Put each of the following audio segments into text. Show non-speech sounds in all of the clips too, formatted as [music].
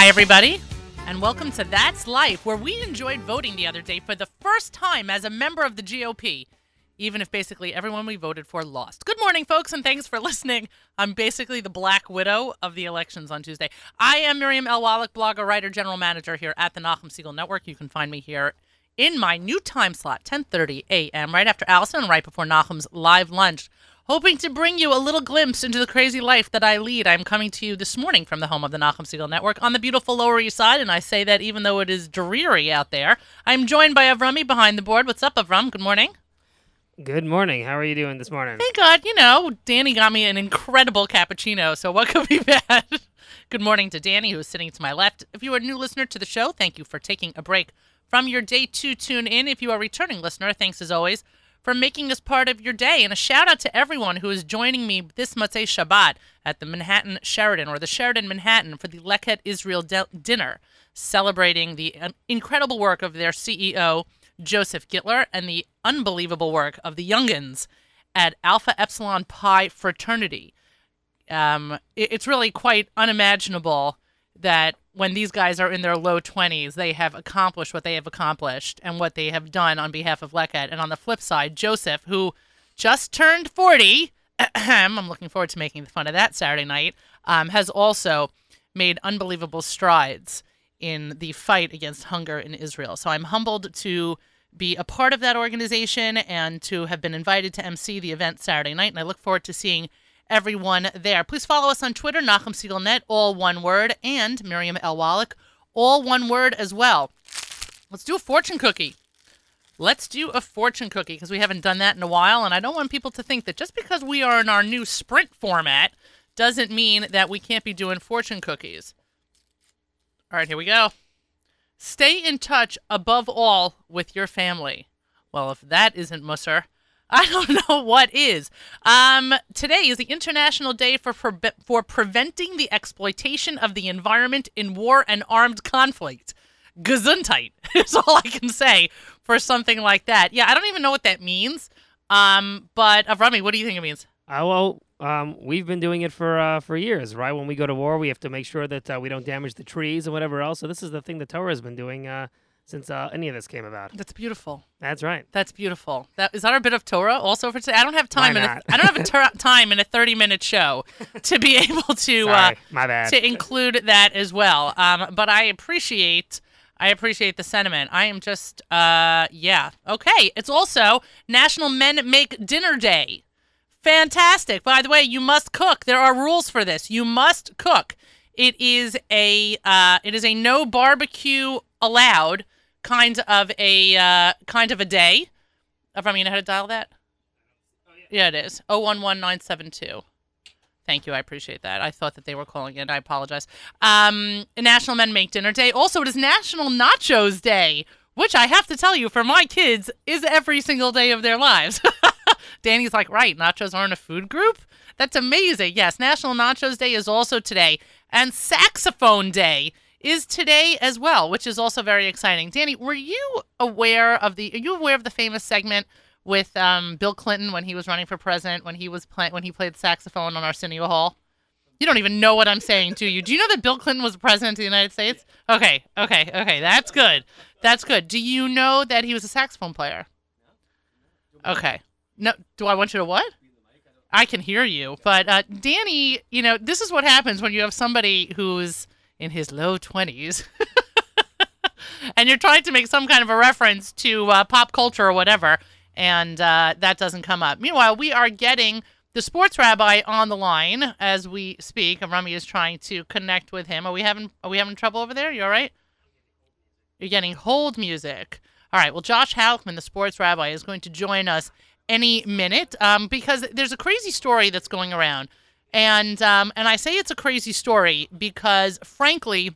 Hi, everybody, and welcome to That's Life, where we enjoyed voting the other day for the first time as a member of the GOP, even if basically everyone we voted for lost. Good morning, folks, and thanks for [laughs] listening. I'm basically the Black Widow of the elections on Tuesday. I am Miriam L. Wallach, blogger, writer, general manager here at the Nachum Segal Network. You can find me here in my new time slot, 10:30 a.m., right after Allison and right before Nachum's live lunch hoping to bring you a little glimpse into the crazy life that I lead. I'm coming to you this morning from the home of the Nachum Segal Network on the beautiful Lower East Side, and I say that even though it is dreary out there. I'm joined by Avrami behind the board. What's up, Avram? Good morning. Good morning. How are you doing this morning? Thank God. You know, Danny got me an incredible cappuccino, so what could be [laughs] bad? Good morning to Danny, who is sitting to my left. If you are a new listener to the show, thank you for taking a break from your day to tune in. If you are a returning listener, thanks as always for making this part of your day. And a shout out to everyone who is joining me this Motzei Shabbat at the Manhattan Sheraton or the Sheraton Manhattan for the Leket Israel de- dinner, celebrating the uh, incredible work of their CEO, Joseph Gitler, and the unbelievable work of the Youngins at Alpha Epsilon Pi Fraternity. Um, it, it's really quite unimaginable that when these guys are in their low 20s, they have accomplished what they have accomplished and what they have done on behalf of Leket. And on the flip side, Joseph, who just turned 40, [clears throat] I'm looking forward to making fun of that Saturday night, um, has also made unbelievable strides in the fight against hunger in Israel. So I'm humbled to be a part of that organization and to have been invited to MC the event Saturday night. And I look forward to seeing everyone there. Please follow us on Twitter, Nachum SegalNet, all one word, and Miriam L. Wallach, all one word as well. Let's do a fortune cookie. Let's do a fortune cookie because we haven't done that in a while, and I don't want people to think that just because we are in our new sprint format doesn't mean that we can't be doing fortune cookies. All right, here we go. Stay in touch above all with your family. Well, if that isn't Musser, I don't [laughs] know what is. Um, today is the International Day for Pre- for preventing the exploitation of the environment in war and armed conflict. Gesundheit [laughs] is all I can say for something like that. Yeah, I don't even know what that means. Um, but uh, Rami, what do you think it means? Uh, well, um, we've been doing it for uh, for years, right? When we go to war, we have to make sure that uh, we don't damage the trees and whatever else. So this is the thing the Torah has been doing uh, since uh, any of this came about. That's beautiful. That's right. That's beautiful. That is that our bit of Torah also for today. I don't have time. Why In a, not? I don't have a [laughs] ter- time in a thirty-minute show to be [laughs] able to uh, Sorry, my bad. to include that as well. Um, but I appreciate. I appreciate the sentiment. I am just, uh, yeah, okay. It's also National Men Make Dinner Day. Fantastic. By the way, you must cook. There are rules for this. You must cook. It is a, uh, it is a no barbecue allowed kind of a, uh, kind of a day. If I mean how to dial that. Yeah, it is. 011972. Thank you. I appreciate that. I thought that they were calling it. I apologize. Um, National Men Make Dinner Day. Also, it is National Nachos Day, which I have to tell you, for my kids, is every single day of their lives. [laughs] Danny's like, right, nachos aren't a food group? That's amazing. Yes, National Nachos Day is also today. And Saxophone Day is today as well, which is also very exciting. Danny, were you aware of the are you aware of the famous segment with um, Bill Clinton when he was running for president when he was play, when he played saxophone on Arsenio Hall? You don't even know what I'm saying, do you? Do you know that Bill Clinton was president of the United States? Okay, okay, okay. That's good. That's good. Do you know that he was a saxophone player? Okay. No, do I want you to what? I can hear you, but uh, Danny, you know, this is what happens when you have somebody who's in his low 20s [laughs] and you're trying to make some kind of a reference to uh, pop culture or whatever, and uh, that doesn't come up. Meanwhile, we are getting the sports rabbi on the line as we speak. and Rami is trying to connect with him. Are we having Are we having trouble over there? You all right? You're getting hold music. All right. Well, Josh Halickman, the sports rabbi, is going to join us any minute um, because there's a crazy story that's going around, and um, and I say it's a crazy story because frankly,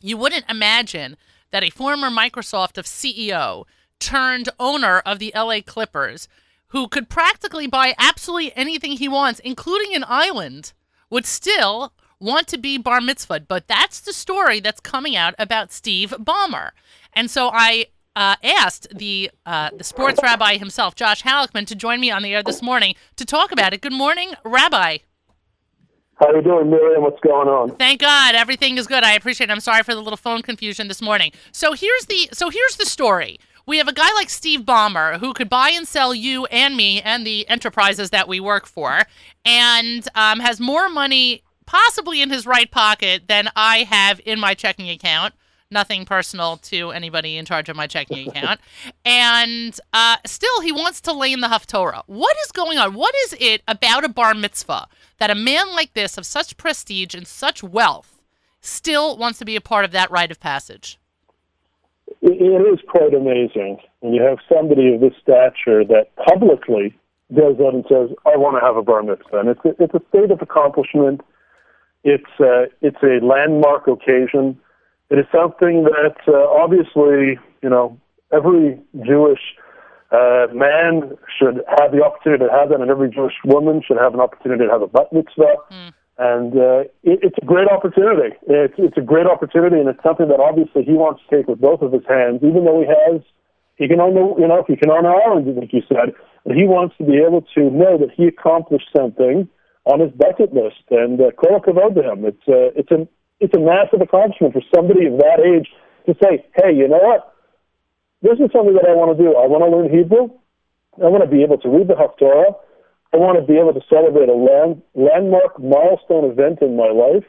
you wouldn't imagine that a former Microsoft of CEO turned owner of the LA Clippers, who could practically buy absolutely anything he wants, including an island, would still want to be bar mitzvahed. But that's the story that's coming out about Steve Ballmer. And so I uh, asked the uh, the sports rabbi himself, Josh Halickman, to join me on the air this morning to talk about it. Good morning, Rabbi. How you doing, Miriam? What's going on? Thank God, everything is good. I appreciate it. I'm sorry for the little phone confusion this morning. So here's the so here's the story. We have a guy like Steve Ballmer who could buy and sell you and me and the enterprises that we work for, and um, has more money possibly in his right pocket than I have in my checking account. Nothing personal to anybody in charge of my checking account. and uh, still, he wants to lay in the Haftorah. What is going on? What is it about a bar mitzvah that a man like this, of such prestige and such wealth, still wants to be a part of that rite of passage? It is quite amazing when you have somebody of this stature that publicly goes out and says, "I want to have a bar mitzvah," and it's a, it's a state of accomplishment. It's a, uh, it's a landmark occasion. It is something that uh, obviously, you know, every Jewish uh, man should have the opportunity to have that, and every Jewish woman should have an opportunity to have a bat mitzvah. Mm. And uh, it, it's a great opportunity. It's, it's a great opportunity, and it's something that obviously he wants to take with both of his hands, even though he has, he can own the, you know, he can own an island, like you said, but he wants to be able to know that he accomplished something on his bucket list. And uh, kol to him. It's a, it's a it's a massive accomplishment for somebody of that age to say, hey, you know what? This is something that I want to do. I want to learn Hebrew. I want to be able to read the Haftarah. I want to be able to celebrate a land, landmark milestone event in my life.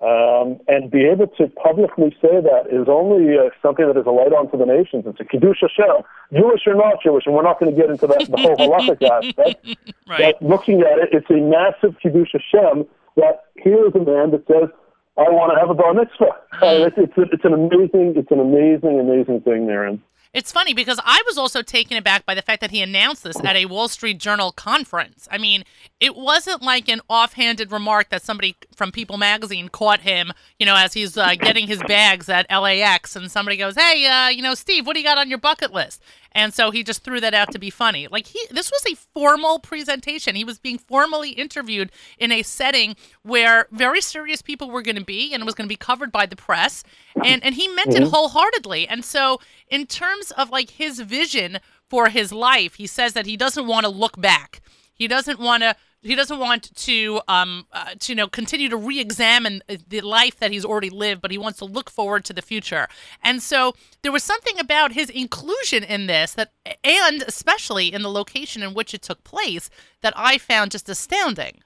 Um, and be able to publicly say that is only uh, something that is a light onto the nations. It's a kiddush Hashem, Jewish or not Jewish, and we're not going to get into that the whole halachic [laughs] aspect. right. But looking at it, it's a massive kiddush Hashem that here is a man that says, I want to have a bar mitzvah. [laughs] Uh, it's, it's, it's an amazing, it's an amazing, amazing thing, Aaron. It's funny because I was also taken aback by the fact that he announced this at a Wall Street Journal conference. I mean, it wasn't like an offhanded remark that somebody from People magazine caught him, you know, as he's uh, getting his bags at LAX and somebody goes, "Hey, uh, you know, Steve, what do you got on your bucket list?" And so he just threw that out to be funny. Like he this was a formal presentation. He was being formally interviewed in a setting where very serious people were going to be and it was going to be covered by the press. And and he meant it mm-hmm. wholeheartedly. And so in terms of like his vision for his life, he says that he doesn't want to look back. He doesn't want to he doesn't want to um uh, to you know continue to re-examine the life that he's already lived but he wants to look forward to the future. And so there was something about his inclusion in this that and especially in the location in which it took place that i found just astounding.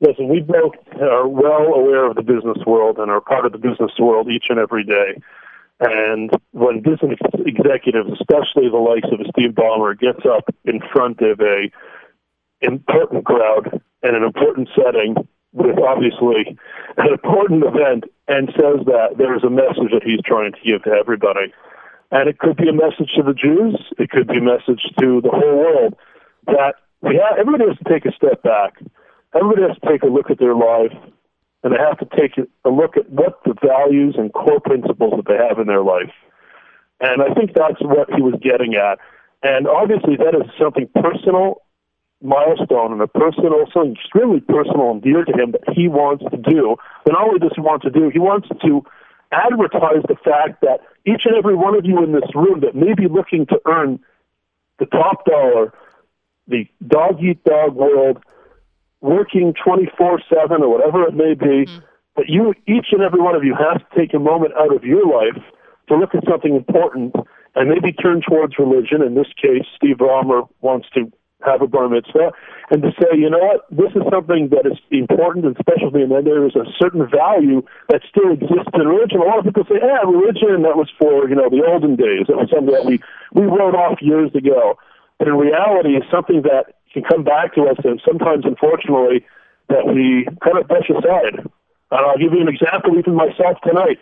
Listen we both are well aware of the business world and are part of the business world each and every day. And when business executives, especially the likes of Steve Ballmer, gets up in front of a important crowd and an important setting with obviously an important event and says that there's a message that he's trying to give to everybody. And it could be a message to the Jews, it could be a message to the whole world that we have, everybody has to take a step back. Everybody has to take a look at their life and they have to take a look at what the values and core principles that they have in their life. And I think that's what he was getting at. And obviously, that is something personal milestone and a personal, something extremely personal and dear to him that he wants to do. But not only does he want to do, he wants to advertise the fact that each and every one of you in this room that may be looking to earn the top dollar, the dog eat dog world, working 24 7 or whatever it may be, mm-hmm. that you, each and every one of you has to take a moment out of your life to look at something important and maybe turn towards religion. In this case, Steve Ballmer wants to have a bar mitzvah, and to say, you know what, this is something that is important and special to me, and then there is a certain value that still exists in religion. A lot of people say, yeah, religion, that was for, you know, the olden days. That was something that we, we wrote off years ago. But in reality, it's something that can come back to us, and sometimes, unfortunately, that we kind of brush aside. And I'll give you an example, even myself tonight.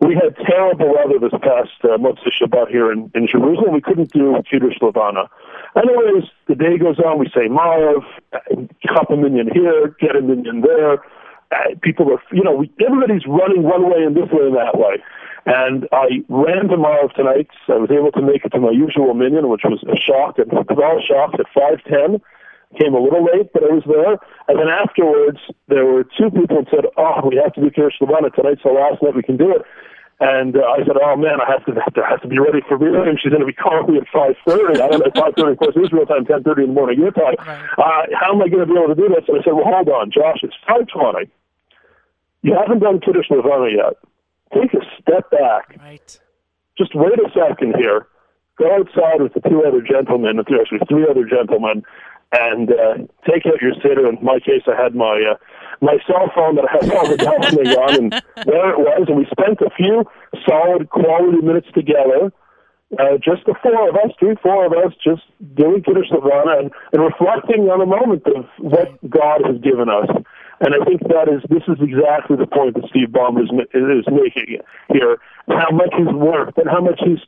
We had terrible weather this past uh, Motzei Shabbat here in, in Jerusalem. We couldn't do Kiddush Levana. Anyways, the day goes on. We say Maariv, chop a minyan here, get a minyan there. Uh, people are, you know, we, everybody's running one way and this way and that way. And I ran to Maariv tonight. I was able to make it to my usual minyan, which was a shock. And I was all shocked at 510 came a little late, but I was there. And then afterwards, there were two people who said, "Oh, we have to do Kiddush Levana tonight's the last night we can do it." And uh, I said, "Oh man, I have to, I have to be ready for Miriam. She's going to be calling me at five thirty. I don't know, five thirty. Of course, Israel time, ten thirty in the morning. Your time. Uh, how am I going to be able to do this?" And I said, "Well, hold on, Josh. It's five twenty. You haven't done Kiddush Levana yet. Take a step back. Right. Just wait a second here. Go outside with the two other gentlemen, actually three other gentlemen, and uh, take out your sitter. In my case, I had my uh, my cell phone that I had all the davening on, and there it was. And we spent a few solid quality minutes together. Uh, just the four of us, three, four of us, just doing Kiddush Levana and, and reflecting on a moment of what God has given us. And I think that is this is exactly the point that Steve Ballmer is, is making here. How much he's worth and how much he's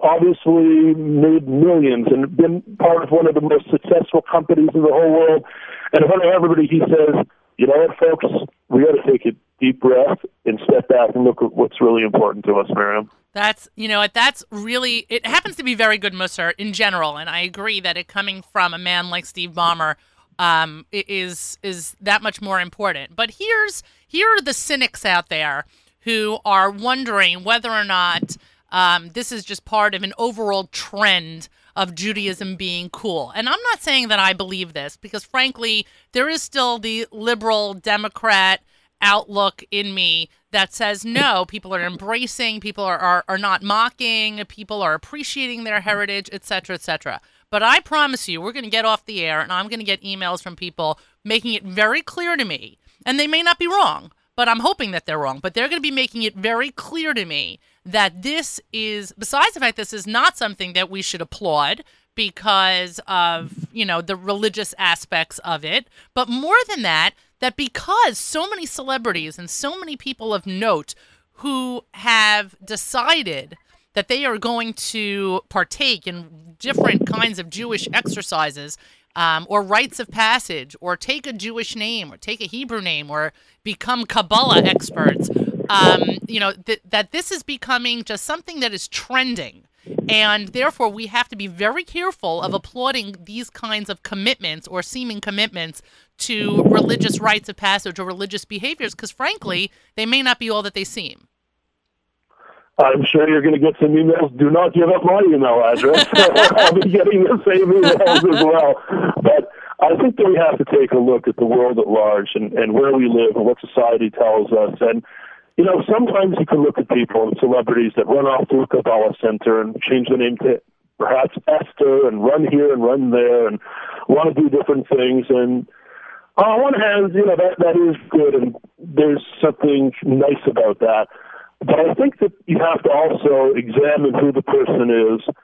obviously made millions and been part of one of the most successful companies in the whole world. And in front of everybody, he says, "You know what, folks? We got to take a deep breath and step back and look at what's really important to us, Miriam." That's you know that's really it happens to be very good Musar in general, and I agree that it coming from a man like Steve Ballmer um, is is that much more important. But here's here are the cynics out there who are wondering whether or not um, this is just part of an overall trend of Judaism being cool. And I'm not saying that I believe this because, frankly, there is still the liberal Democrat outlook in me that says no, people are embracing, people are, are, are not mocking, people are appreciating their heritage, etc., etc. But I promise you, we're going to get off the air and I'm going to get emails from people making it very clear to me, and they may not be wrong, but I'm hoping that they're wrong, but they're going to be making it very clear to me that this is, besides the fact this is not something that we should applaud because of, you know, the religious aspects of it, but more than that, that because so many celebrities and so many people of note who have decided that they are going to partake in different kinds of Jewish exercises um, or rites of passage or take a Jewish name or take a Hebrew name or become Kabbalah experts, um, you know, th- that this is becoming just something that is trending. And therefore, we have to be very careful of applauding these kinds of commitments or seeming commitments to religious rites of passage or religious behaviors, because frankly, they may not be all that they seem. I'm sure you're going to get some emails. Do not give up my email address. [laughs] I'll be getting the same emails as well. But I think that we have to take a look at the world at large and, and where we live and what society tells us. And, you know, sometimes you can look at people and celebrities that run off to a Kabbalah center and change the name to perhaps Esther and run here and run there and want to do different things. And on one hand, you know, that, that is good and there's something nice about that. But I think that you have to also examine who the person is,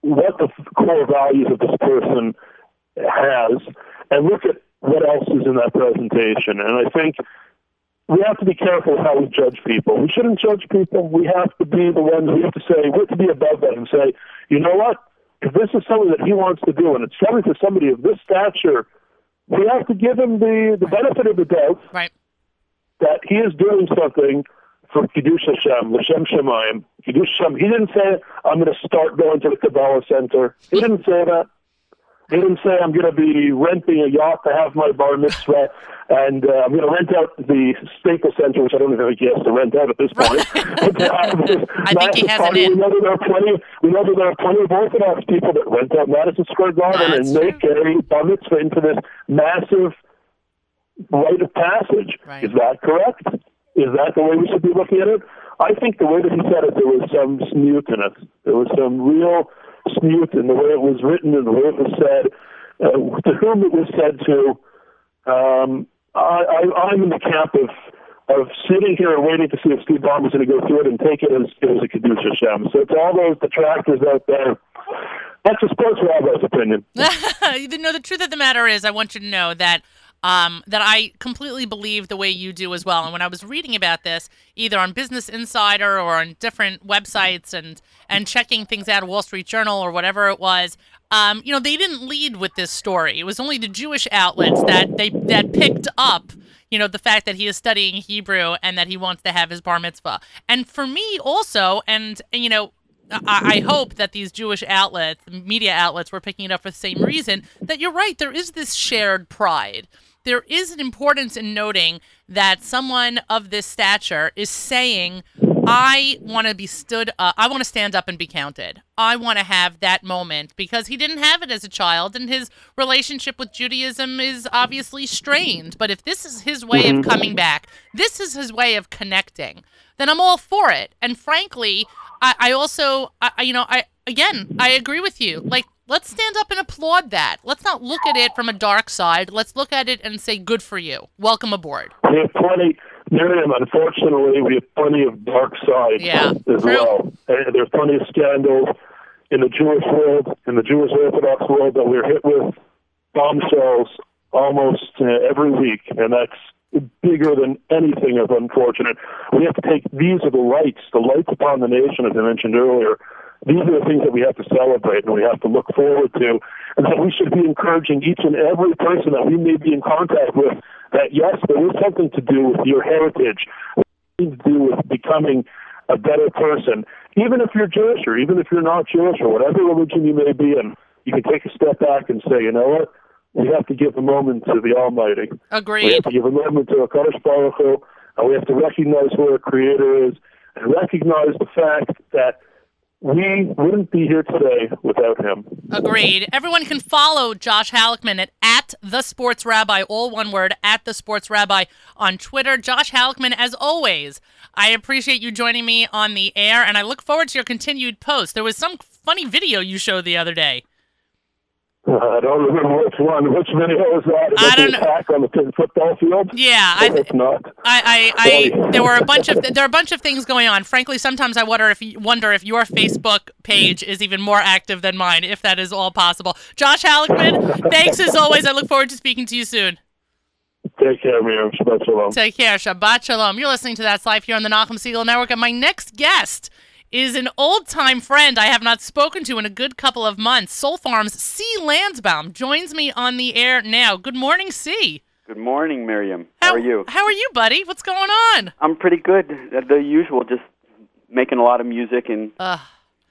what the core values of this person has, and look at what else is in that presentation. And I think we have to be careful how we judge people. We shouldn't judge people. We have to be the ones, we have to say, we have to be above that and say, you know what? If this is something that he wants to do, and it's something for somebody of this stature, we have to give him the, the benefit of the doubt right. that he is doing something for Kiddush Hashem, L'Shem Shemayim, Kiddush Hashem. He didn't say, I'm going to start going to the Kabbalah Center. He didn't say that. He didn't say, I'm going to be renting a yacht to have my bar mitzvah, and uh, I'm going to rent out the Staples Center, which I don't even think he has to rent out at this point. [laughs] [laughs] I think he has an in. We know that there are plenty. We know that there are plenty of Orthodox people that rent out Madison Square Garden That's and make a bar mitzvah into this massive rite of passage. Right. Is that correct? Is that the way we should be looking at it? I think the way that he said it, there was some smut in it. There was some real smut in the way it was written and the way it was said, uh, to whom it was said to. Um, I, I, I'm in the camp of of sitting here and waiting to see if Steve Ballmer's going to go through it and take it as, as a Kiddush Hashem. So to all those detractors out there, that's a sports rabbi's opinion. [laughs] you know, the truth of the matter is, I want you to know that um, that I completely believe the way you do as well. And when I was reading about this, either on Business Insider or on different websites and and checking things out, Wall Street Journal or whatever it was, um, you know, they didn't lead with this story. It was only the Jewish outlets that they that picked up. You know the fact that he is studying Hebrew and that he wants to have his bar mitzvah, and for me also, and you know I hope that these Jewish outlets, media outlets, were picking it up for the same reason. That you're right, there is this shared pride. There is an importance in noting that someone of this stature is saying, I want to be stood uh, I want to stand up and be counted. I want to have that moment because he didn't have it as a child and his relationship with Judaism is obviously strained. But if this is his way of coming back, this is his way of connecting, then I'm all for it. And frankly, I, I also, I, you know, I again, I agree with you. Like, let's stand up and applaud that. Let's not look at it from a dark side. Let's look at it and say, good for you. Welcome aboard. We have plenty, Miriam, unfortunately, we have plenty of dark sides Yeah, as true. well. And there's plenty of scandals in the Jewish world, in the Jewish Orthodox world, that we're hit with bombshells almost uh, every week, and that's bigger than anything of unfortunate. We have to take these are the lights, the lights upon the nation, as I mentioned earlier. These are the things that we have to celebrate and we have to look forward to, and that we should be encouraging each and every person that we may be in contact with that yes, there is something to do with your heritage, something to do with becoming a better person. Even if you're Jewish or even if you're not Jewish or whatever religion you may be in, you can take a step back and say, you know what? We have to give a moment to the Almighty. We have to give a moment to Hakadosh Baruch Hu, and we have to recognize who our Creator is, and recognize the fact that we wouldn't be here today without Him. Agreed. Everyone can follow Josh Halickman at, at the Sports Rabbi, all one word, at the Sports Rabbi on Twitter. Josh Halickman, as always, I appreciate you joining me on the air, and I look forward to your continued posts. There was some funny video you showed the other day. Uh, I don't remember which one. Which video was that? I don't know. attack on the football field? Yeah, I, it's not. I, I, I, there were a bunch of there are a bunch of things going on. Frankly, sometimes I wonder if wonder if your Facebook page is even more active than mine, if that is all possible. Josh Halickman, thanks as always. I look forward to speaking to you soon. Take care, Miriam. Shabbat shalom. Take care. Shabbat shalom. You're listening to That's Life here on the Nachum Segal Network, and my next guest is an old-time friend I have not spoken to in a good couple of months. Soul Farms C. Lanzbom joins me on the air now. Good morning, C. Good morning, Miriam. How, are you? How are you, buddy? What's going on? I'm pretty good. Uh, The usual, just making a lot of music and Ugh.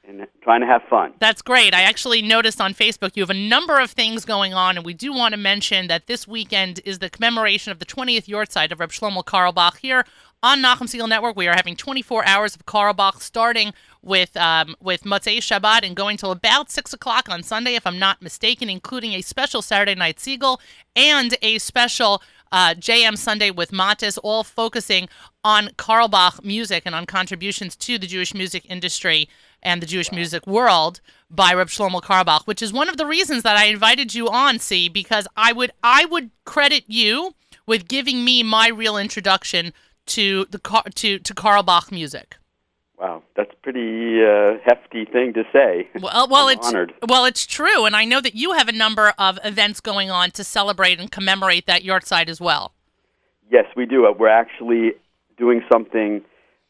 and trying to have fun. That's great. I actually noticed on Facebook you have a number of things going on, and we do want to mention that this weekend is the commemoration of the 20th Yortzeit of Reb Shlomo Carlebach here on Nachum Segal Network. We are having 24 hours of Carlebach, starting with um, with Motzei Shabbat and going till about six o'clock on Sunday, if I'm not mistaken, including a special Saturday Night Segal and a special uh, JM Sunday with Matis, all focusing on Carlebach music and on contributions to the Jewish music industry and the Jewish music world by Reb Shlomo Carlebach, which is one of the reasons that I invited you on, see, because I would I would credit you with giving me my real introduction to the to to Carlebach music. Wow, that's a pretty uh, hefty thing to say. Well, well, I'm it's honored. well, it's true, and I know that you have a number of events going on to celebrate and commemorate that Yortzeit as well. Yes, we do. Uh, We're actually doing something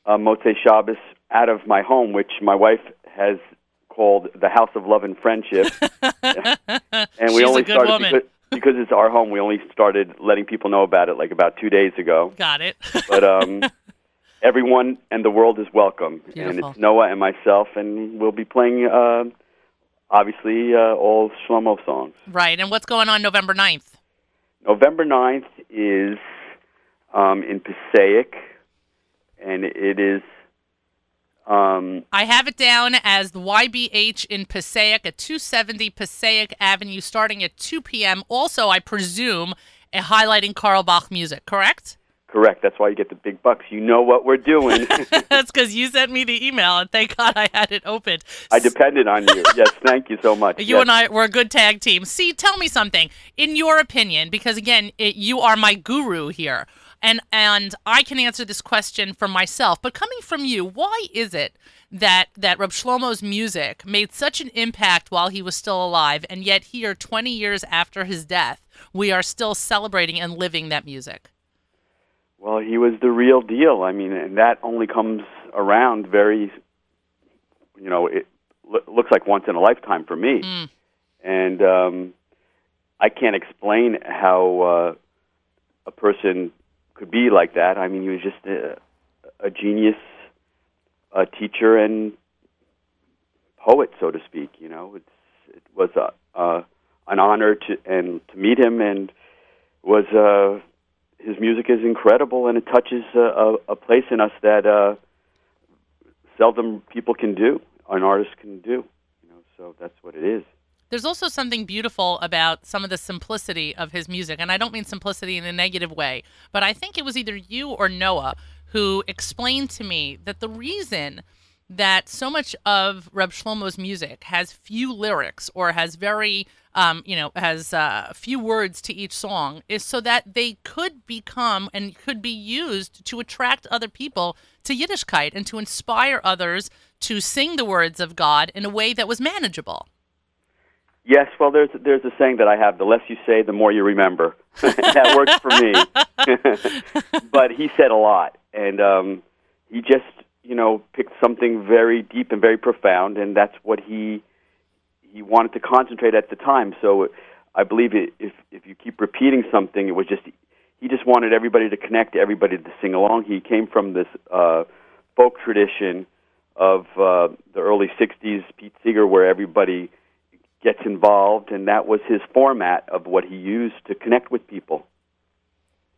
uh, Motzei Shabbos out of my home, which my wife has called the House of Love and Friendship. [laughs] and we She's a only good started woman. because, because it's our home. We only started letting people know about it like about two days ago. Got it. [laughs] But um, everyone and the world is welcome, and it's Noah and myself, and we'll be playing uh, obviously uh, all Shlomo songs. right, and what's going on November 9th? November 9th is um, in Passaic, and it is um, I have it down as the YBH in Passaic at 270 Passaic Avenue, starting at 2 p.m. Also, I presume, uh, highlighting Carlebach music, correct? correct. That's why you get the big bucks. You know what we're doing. [laughs] That's because you sent me the email, and thank God I had it opened. I depended on you. Yes, thank you so much. You Yes. and I were a good tag team. See, tell me something. In your opinion, because again, it, you are my guru here, and and I can answer this question for myself. But coming from you, why is it that that Reb Shlomo's music made such an impact while he was still alive, and yet here, 20 years after his death, we are still celebrating and living that music? Well, he was the real deal. I mean, and that only comes around very, you know, it lo- looks like once in a lifetime for me. Mm. And um, I can't explain how uh, a person could be like that. I mean, he was just a, a genius, a teacher, and poet, so to speak. You know, it's, it was a, uh, an honor to and to meet him, and was. Uh, his music is incredible and it touches a, a, a place in us that uh, seldom people can do, an artist can do. You know, so that's what it is. There's also something beautiful about some of the simplicity of his music. And I don't mean simplicity in a negative way, but I think it was either you or Noah who explained to me that the reason that so much of Reb Shlomo's music has few lyrics or has very, um, you know, has uh, few words to each song is so that they could become and could be used to attract other people to Yiddishkeit and to inspire others to sing the words of God in a way that was manageable. Yes, well, there's there's a saying that I have: the less you say, the more you remember. [laughs] that works for me. [laughs] but he said a lot, and um, he just you know picked something very deep and very profound, and that's what he he wanted to concentrate at the time. So I believe it, if if you keep repeating something, it was just he just wanted everybody to connect, everybody to sing along. He came from this uh, folk tradition of uh, the early '60s, Pete Seeger, where everybody gets involved, and that was his format of what he used to connect with people.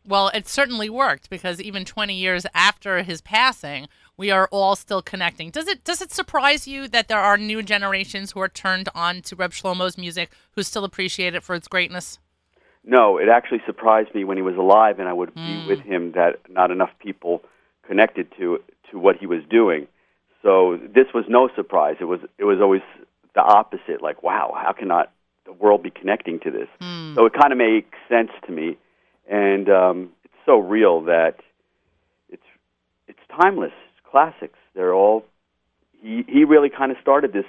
Well, it certainly worked because even 20 years after his passing, we are all still connecting. Does it does it surprise you that there are new generations who are turned on to Reb Shlomo's music who still appreciate it for its greatness? No, it actually surprised me when he was alive and I would Mm. be with him that not enough people connected to to what he was doing. So this was no surprise. It was it was always the opposite. Like, wow, how can not the world be connecting to this? Hmm. So it kind of makes sense to me, and um, it's so real that it's it's timeless. It's classics. They're all. He he really kind of started this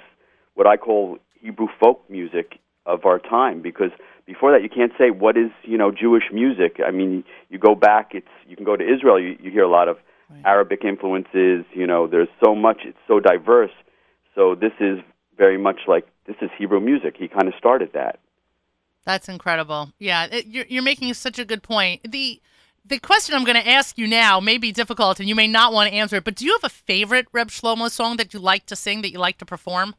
what I call Hebrew folk music of our time because before that you can't say what is you know Jewish music. I mean, you go back. It's you can go to Israel. You, you hear a lot of Right. Arabic influences. You know, there's so much. It's so diverse. So this is very much like this is Hebrew music. He kind of started that. That's incredible. Yeah, it, you're, you're making such a good point. The the question I'm going to ask you now may be difficult, and you may not want to answer it. But do you have a favorite Reb Shlomo song that you like to sing, that you like to perform?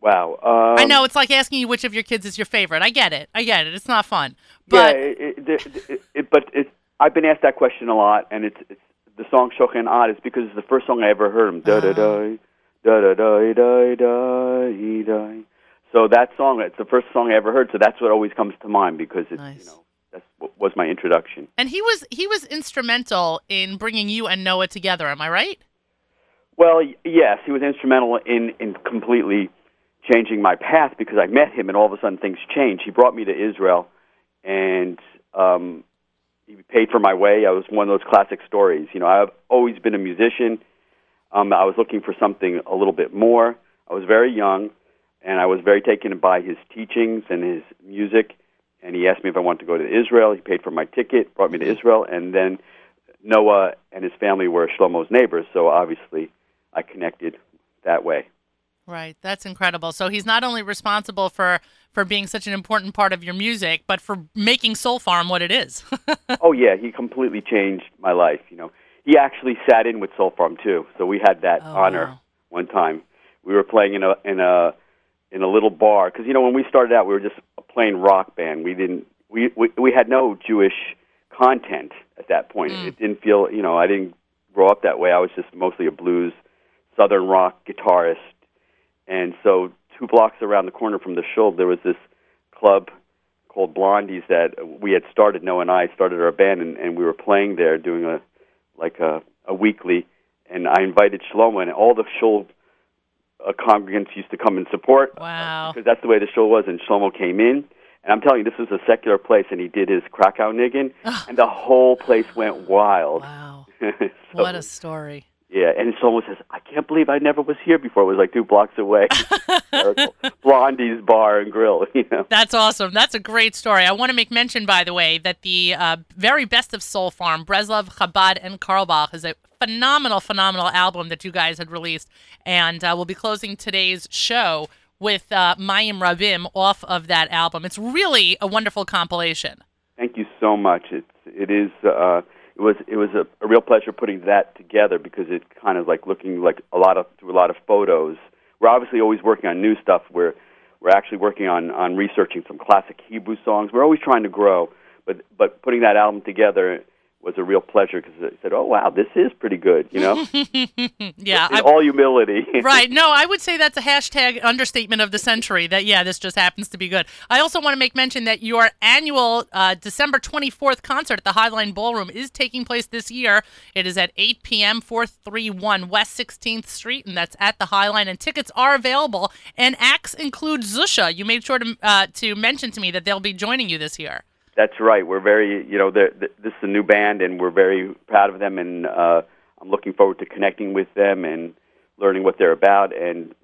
Wow. Um, I know it's like asking you which of your kids is your favorite. I get it. I get it. It's not fun. yeah, But it, it, it, it, but it, I've been asked that question a lot, and it's, it's the song "Shochen Ad" is because it's the first song I ever heard him. Da da da da da da da da da. So that song, it's the first song I ever heard. So that's what always comes to mind because it's Nice. you know that's what was my introduction. and he was he was instrumental in bringing you and Noah together. Am I right? Well, yes, he was instrumental in in completely changing my path because I met him, and all of a sudden things changed. He brought me to Israel, and um, he paid for my way. I was one of those classic stories. You know, I've always been a musician. Um, I was looking for something a little bit more. I was very young, and I was very taken by his teachings and his music. And he asked me if I wanted to go to Israel. He paid for my ticket, brought me to Israel, and then Noah and his family were Shlomo's neighbors, so obviously I connected that way. Right. That's incredible. So he's not only responsible for for being such an important part of your music, but for making Soul Farm what it is. [laughs] oh yeah, he completely changed my life. You know, he actually sat in with Soul Farm too, so we had that Oh, honor wow. one time. We were playing in a in a in a little bar because you know when we started out, we were just a plain rock band. We didn't we we, we had no Jewish content at that point. Mm. It didn't feel you know I didn't grow up that way. I was just mostly a blues, southern rock guitarist, and so two blocks around the corner from the shul, there was this club called Blondies that we had started. Noah and I started our band, and, and we were playing there, doing a like a, a weekly. And I invited Shlomo, and all the shul uh, congregants used to come and support Wow. because that's the way the shul was. And Shlomo came in, and I'm telling you, this was a secular place, and he did his Krakow niggin, and the whole place went wild. Wow. [laughs] So- What a story. Yeah, and Shlomo says, "I can't believe I never was here before. It was like two blocks away. [laughs] Blondie's Bar and Grill, [laughs] you know." That's awesome. That's a great story. I want to make mention, by the way, that the uh, very best of Soul Farm, Breslov, Chabad, and Carlebach is a phenomenal, phenomenal album that you guys had released. And uh, we'll be closing today's show with uh, Mayim Rabim off of that album. It's really a wonderful compilation. Thank you so much. It's it is uh, it was it was a, a real pleasure putting that together because it kind of like looking like a lot of through a lot of photos. We're obviously always working on new stuff. We're we're actually working on on researching some classic Hebrew songs. We're always trying to grow, but but putting that album together was a real pleasure because I said, "Oh wow, this is pretty good," you know. [laughs] yeah, In I- all humility. [laughs] right. No, I would say that's a hashtag understatement of the century. That yeah, this just happens to be good. I also want to make mention that your annual uh, December 24th concert at the Highline Ballroom is taking place this year. It is at 8 p.m. 431 West 16th Street, and that's at the Highline. And tickets are available. And acts include Zusha. You made sure to uh, to mention to me that they'll be joining you this year. That's right. We're very, you know, they're- th- this is a new band, and we're very proud of them, and uh, I'm looking forward to connecting with them and learning what they're about. And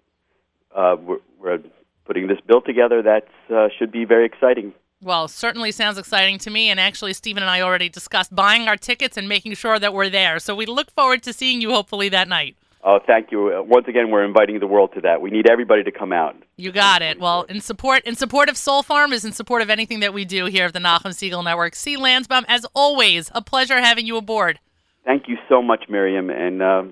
uh, we're, we're putting this bill together. That uh, should be very exciting. Well, certainly sounds exciting to me. And actually, Stephen and I already discussed buying our tickets and making sure that we're there. So we look forward to seeing you hopefully that night. Oh, thank you. Uh, once again, we're inviting the world to that. We need everybody to come out. You got it. Well, in support in support of Soul Farm is in support of anything that we do here at the Nachum Segal Network. C Lanzbom, as always, a pleasure having you aboard. Thank you so much, Miriam, and uh,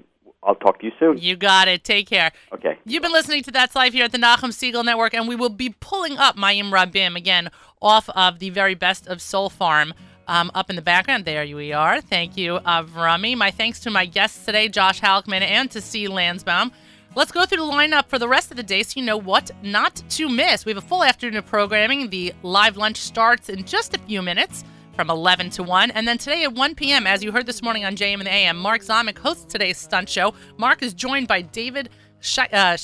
I'll talk to you soon. You got it. Take care. Okay. You've been listening to That's Life here at the Nachum Segal Network, and we will be pulling up Mayim Rabim again off of the very best of Soul Farm. Um, up in the background, there you are. Thank you, Avrami. My thanks to my guests today, Josh Halickman and to C. Lanzbom. Let's go through the lineup for the rest of the day so you know what not to miss. We have a full afternoon of programming. The live lunch starts in just a few minutes from 11 to 1. And then today at 1 p.m., as you heard this morning on JM and AM, Mark Zomick hosts today's stunt show. Mark is joined by David Sh- uh,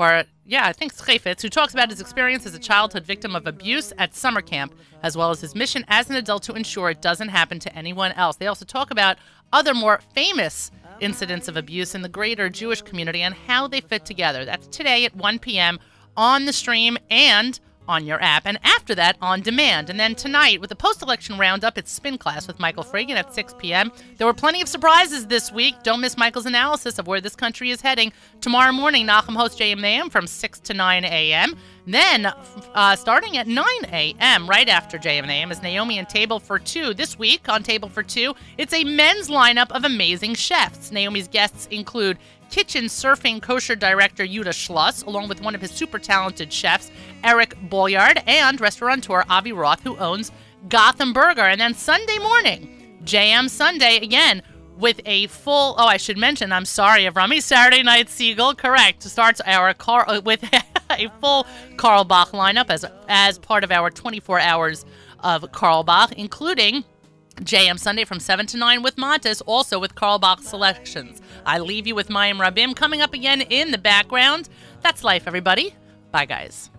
or yeah, I think Schafetz, who talks about his experience as a childhood victim of abuse at summer camp, as well as his mission as an adult to ensure it doesn't happen to anyone else. They also talk about other more famous incidents of abuse in the greater Jewish community and how they fit together. That's today at 1 p.m. on the stream and on your app, and after that on demand. And then tonight, with the post election roundup, it's Spin Class with Michael Fragin at 6 p.m. There were plenty of surprises this week. Don't miss Michael's analysis of where this country is heading. Tomorrow morning, Nachum hosts JM AM from 6 to 9 a.m. Then, uh, starting at 9 a.m., right after JM AM, is Naomi and Table for Two. This week on Table for Two, it's a men's lineup of amazing chefs. Naomi's guests include kitchen surfing kosher director Yuda Schloss, along with one of his super talented chefs, Eric Bolyard, and restaurateur Avi Roth, who owns Gotham Burger. And then Sunday morning, JM Sunday again with a full. Oh, I should mention. I'm sorry, Avrami. Saturday Night Segal, correct. Starts our car uh, with [laughs] a full Carlebach lineup as as part of our 24 hours of Carlebach, including JM Sunday from 7 to 9 with Montes, also with Carlebach selections. I leave you with Mayim Rabim coming up again in the background. That's life, everybody. Bye, guys.